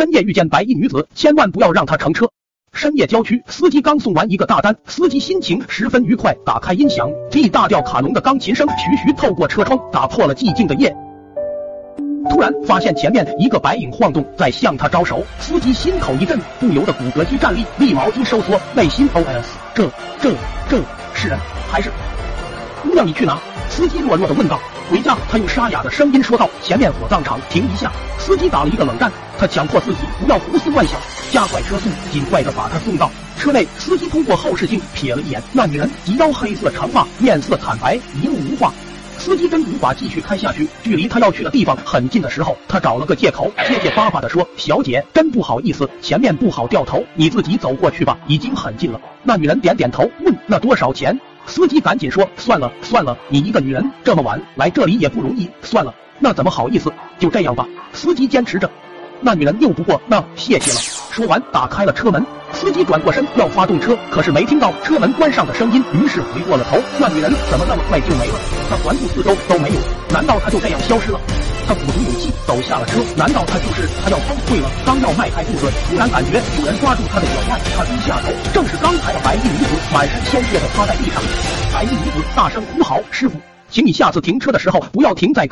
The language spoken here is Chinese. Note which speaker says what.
Speaker 1: 深夜遇见白衣女子，千万不要让她乘车。深夜郊区，司机刚送完一个大单，司机心情十分愉快，打开音响，D 大调卡农的钢琴声徐徐透过车窗，打破了寂静的夜。突然发现前面一个白影晃动，在向他招手，司机心口一震，不由得骨骼肌站立，立毛肌收缩，内心 OS：这这这是人还是？姑娘，你去哪？司机弱弱的问道。回家，他用沙哑的声音说道。前面火葬场，停一下。司机打了一个冷战，他强迫自己不要胡思乱想，加快车速，尽快的把他送到车内。司机通过后视镜瞥了一眼那女人，及腰黑色长发，面色惨白，一路无话。司机真无法继续开下去，距离他要去的地方很近的时候，他找了个借口，结结巴巴的说：“小姐，真不好意思，前面不好掉头，你自己走过去吧，已经很近了。”那女人点点头，问：“那多少钱？”司机赶紧说：“算了算了，你一个女人这么晚来这里也不容易，算了，那怎么好意思？就这样吧。”司机坚持着。那女人拗不过，那谢谢了。说完，打开了车门。司机转过身要发动车，可是没听到车门关上的声音，于是回过了头。那女人怎么那么快就没了？他环顾四周都没有，难道她就这样消失了？他鼓足勇气走下了车，难道他就是他要崩溃了？刚要迈开步子，突然感觉有人抓住他的脚腕，他低下头，正，满身鲜血的趴在地上。白衣女子大声呼嚎：“师傅，请你下次停车的时候不要停在。”